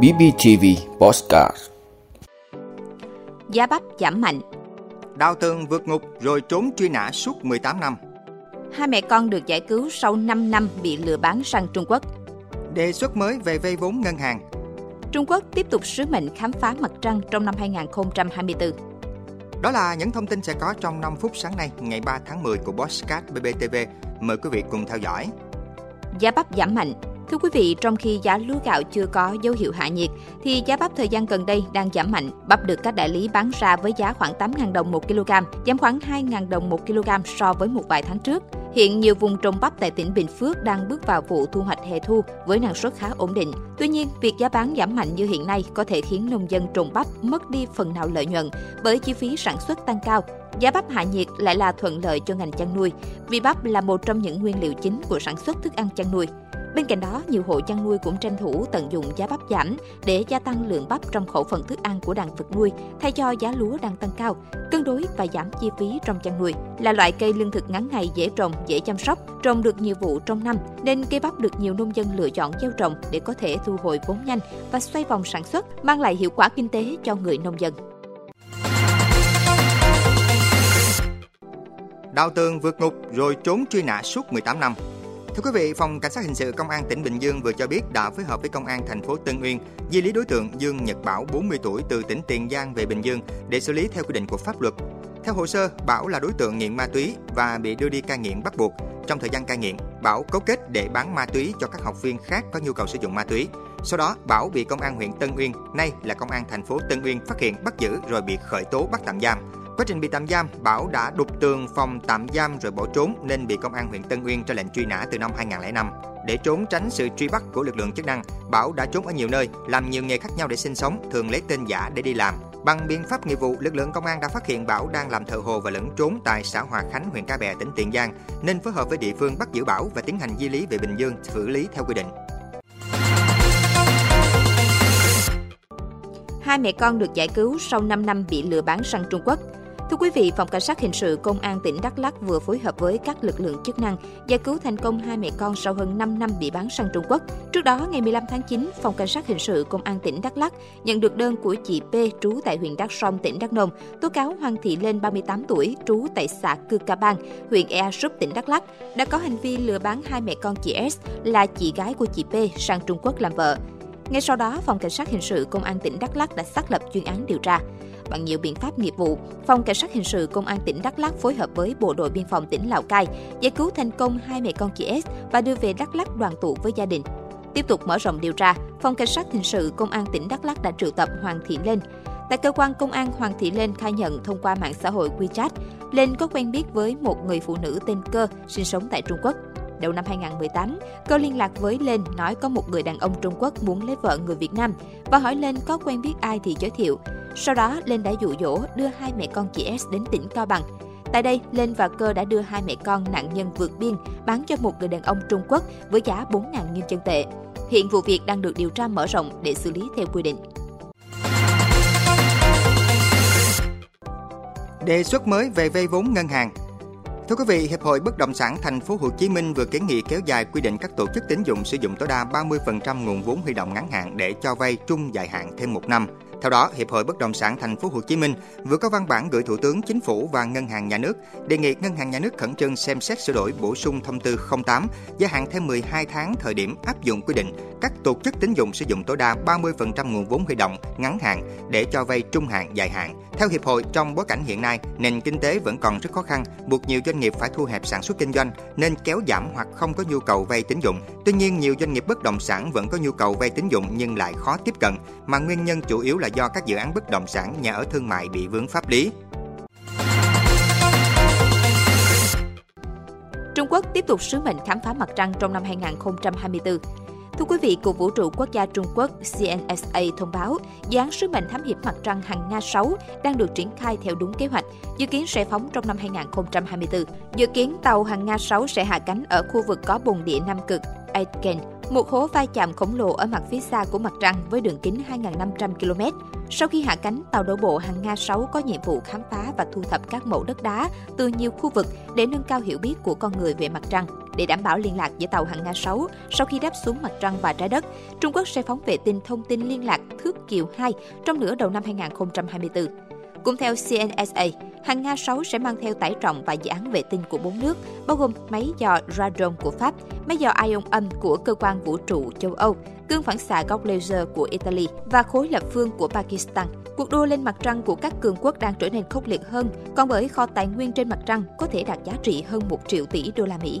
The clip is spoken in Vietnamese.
BBTV Postcard Giá bắp giảm mạnh, Đào tường vượt ngục rồi trốn truy nã suốt 18 năm. hai mẹ con được giải cứu sau 5 năm bị lừa bán sang Trung Quốc. Đề xuất mới về vay vốn ngân hàng. Trung Quốc tiếp tục sứ mệnh khám phá mặt trăng trong năm 2024. Đó là những thông tin sẽ có trong 5 phút sáng nay, ngày 3 tháng 10 của Bosscat BBTV. Mời quý vị cùng theo dõi. Giá bắp giảm mạnh. Thưa quý vị, trong khi giá lúa gạo chưa có dấu hiệu hạ nhiệt, thì giá bắp thời gian gần đây đang giảm mạnh. Bắp được các đại lý bán ra với giá khoảng 8.000 đồng một kg, giảm khoảng 2.000 đồng một kg so với một vài tháng trước. Hiện nhiều vùng trồng bắp tại tỉnh Bình Phước đang bước vào vụ thu hoạch hè thu với năng suất khá ổn định. Tuy nhiên, việc giá bán giảm mạnh như hiện nay có thể khiến nông dân trồng bắp mất đi phần nào lợi nhuận bởi chi phí sản xuất tăng cao. Giá bắp hạ nhiệt lại là thuận lợi cho ngành chăn nuôi, vì bắp là một trong những nguyên liệu chính của sản xuất thức ăn chăn nuôi. Bên cạnh đó, nhiều hộ chăn nuôi cũng tranh thủ tận dụng giá bắp giảm để gia tăng lượng bắp trong khẩu phần thức ăn của đàn vật nuôi, thay cho giá lúa đang tăng cao. Cân đối và giảm chi phí trong chăn nuôi là loại cây lương thực ngắn ngày dễ trồng, dễ chăm sóc, trồng được nhiều vụ trong năm, nên cây bắp được nhiều nông dân lựa chọn gieo trồng để có thể thu hồi vốn nhanh và xoay vòng sản xuất, mang lại hiệu quả kinh tế cho người nông dân. Đào tường vượt ngục rồi trốn truy nã suốt 18 năm. Thưa quý vị, Phòng Cảnh sát Hình sự Công an tỉnh Bình Dương vừa cho biết đã phối hợp với Công an thành phố Tân Uyên di lý đối tượng Dương Nhật Bảo 40 tuổi từ tỉnh Tiền Giang về Bình Dương để xử lý theo quy định của pháp luật. Theo hồ sơ, Bảo là đối tượng nghiện ma túy và bị đưa đi cai nghiện bắt buộc. Trong thời gian cai nghiện, Bảo cấu kết để bán ma túy cho các học viên khác có nhu cầu sử dụng ma túy. Sau đó, Bảo bị Công an huyện Tân Uyên, nay là Công an thành phố Tân Uyên phát hiện bắt giữ rồi bị khởi tố bắt tạm giam. Quá trình bị tạm giam, Bảo đã đục tường phòng tạm giam rồi bỏ trốn nên bị công an huyện Tân Uyên ra lệnh truy nã từ năm 2005. Để trốn tránh sự truy bắt của lực lượng chức năng, Bảo đã trốn ở nhiều nơi, làm nhiều nghề khác nhau để sinh sống, thường lấy tên giả để đi làm. Bằng biện pháp nghiệp vụ, lực lượng công an đã phát hiện Bảo đang làm thợ hồ và lẫn trốn tại xã Hòa Khánh, huyện Ca Bè, tỉnh Tiền Giang, nên phối hợp với địa phương bắt giữ Bảo và tiến hành di lý về Bình Dương xử lý theo quy định. Hai mẹ con được giải cứu sau 5 năm bị lừa bán sang Trung Quốc. Thưa quý vị, Phòng Cảnh sát Hình sự Công an tỉnh Đắk Lắk vừa phối hợp với các lực lượng chức năng giải cứu thành công hai mẹ con sau hơn 5 năm bị bán sang Trung Quốc. Trước đó, ngày 15 tháng 9, Phòng Cảnh sát Hình sự Công an tỉnh Đắk Lắk nhận được đơn của chị P trú tại huyện Đắk Song, tỉnh Đắk Nông, tố cáo Hoàng Thị Lên 38 tuổi, trú tại xã Cư Ca Bang, huyện Ea Súp, tỉnh Đắk Lắk, đã có hành vi lừa bán hai mẹ con chị S là chị gái của chị P sang Trung Quốc làm vợ. Ngay sau đó, Phòng Cảnh sát Hình sự Công an tỉnh Đắk Lắk đã xác lập chuyên án điều tra. Bằng nhiều biện pháp nghiệp vụ, Phòng Cảnh sát Hình sự Công an tỉnh Đắk Lắk phối hợp với Bộ đội Biên phòng tỉnh Lào Cai giải cứu thành công hai mẹ con chị S và đưa về Đắk Lắk đoàn tụ với gia đình. Tiếp tục mở rộng điều tra, Phòng Cảnh sát Hình sự Công an tỉnh Đắk Lắk đã triệu tập Hoàng Thị Lên. Tại cơ quan công an, Hoàng Thị Lên khai nhận thông qua mạng xã hội WeChat, Lên có quen biết với một người phụ nữ tên Cơ sinh sống tại Trung Quốc. Đầu năm 2018, Cơ liên lạc với Lên nói có một người đàn ông Trung Quốc muốn lấy vợ người Việt Nam và hỏi Lên có quen biết ai thì giới thiệu. Sau đó, Lên đã dụ dỗ đưa hai mẹ con chị S đến tỉnh Cao Bằng. Tại đây, Lên và Cơ đã đưa hai mẹ con nạn nhân vượt biên bán cho một người đàn ông Trung Quốc với giá 4.000 nhân dân tệ. Hiện vụ việc đang được điều tra mở rộng để xử lý theo quy định. Đề xuất mới về vay vốn ngân hàng. Thưa quý vị, Hiệp hội Bất động sản Thành phố Hồ Chí Minh vừa kiến nghị kéo dài quy định các tổ chức tín dụng sử dụng tối đa 30% nguồn vốn huy động ngắn hạn để cho vay trung dài hạn thêm một năm. Theo đó, Hiệp hội Bất động sản Thành phố Hồ Chí Minh vừa có văn bản gửi Thủ tướng Chính phủ và Ngân hàng Nhà nước đề nghị Ngân hàng Nhà nước khẩn trương xem xét sửa đổi bổ sung thông tư 08 gia hạn thêm 12 tháng thời điểm áp dụng quy định các tổ chức tín dụng sử dụng tối đa 30% nguồn vốn huy động ngắn hạn để cho vay trung hạn dài hạn. Theo hiệp hội, trong bối cảnh hiện nay, nền kinh tế vẫn còn rất khó khăn, buộc nhiều doanh nghiệp phải thu hẹp sản xuất kinh doanh nên kéo giảm hoặc không có nhu cầu vay tín dụng. Tuy nhiên, nhiều doanh nghiệp bất động sản vẫn có nhu cầu vay tín dụng nhưng lại khó tiếp cận, mà nguyên nhân chủ yếu là do các dự án bất động sản, nhà ở thương mại bị vướng pháp lý. Trung Quốc tiếp tục sứ mệnh khám phá mặt trăng trong năm 2024. Thưa quý vị, Cục Vũ trụ Quốc gia Trung Quốc CNSA thông báo dự án sứ mệnh thám hiểm mặt trăng hàng Nga 6 đang được triển khai theo đúng kế hoạch, dự kiến sẽ phóng trong năm 2024. Dự kiến tàu hàng Nga 6 sẽ hạ cánh ở khu vực có bồn địa Nam Cực, Aitken, một hố va chạm khổng lồ ở mặt phía xa của mặt trăng với đường kính 2.500 km. Sau khi hạ cánh, tàu đổ bộ hàng Nga 6 có nhiệm vụ khám phá và thu thập các mẫu đất đá từ nhiều khu vực để nâng cao hiểu biết của con người về mặt trăng. để đảm bảo liên lạc giữa tàu hàng Nga 6 sau khi đáp xuống mặt trăng và trái đất. Trung Quốc sẽ phóng vệ tinh thông tin liên lạc Thước Kiều 2 trong nửa đầu năm 2024. Cũng theo CNSA, hàng Nga 6 sẽ mang theo tải trọng và dự án vệ tinh của bốn nước, bao gồm máy dò Radon của Pháp, máy dò ion âm của cơ quan vũ trụ châu Âu, cương phản xạ góc laser của Italy và khối lập phương của Pakistan. Cuộc đua lên mặt trăng của các cường quốc đang trở nên khốc liệt hơn, còn bởi kho tài nguyên trên mặt trăng có thể đạt giá trị hơn 1 triệu tỷ đô la Mỹ.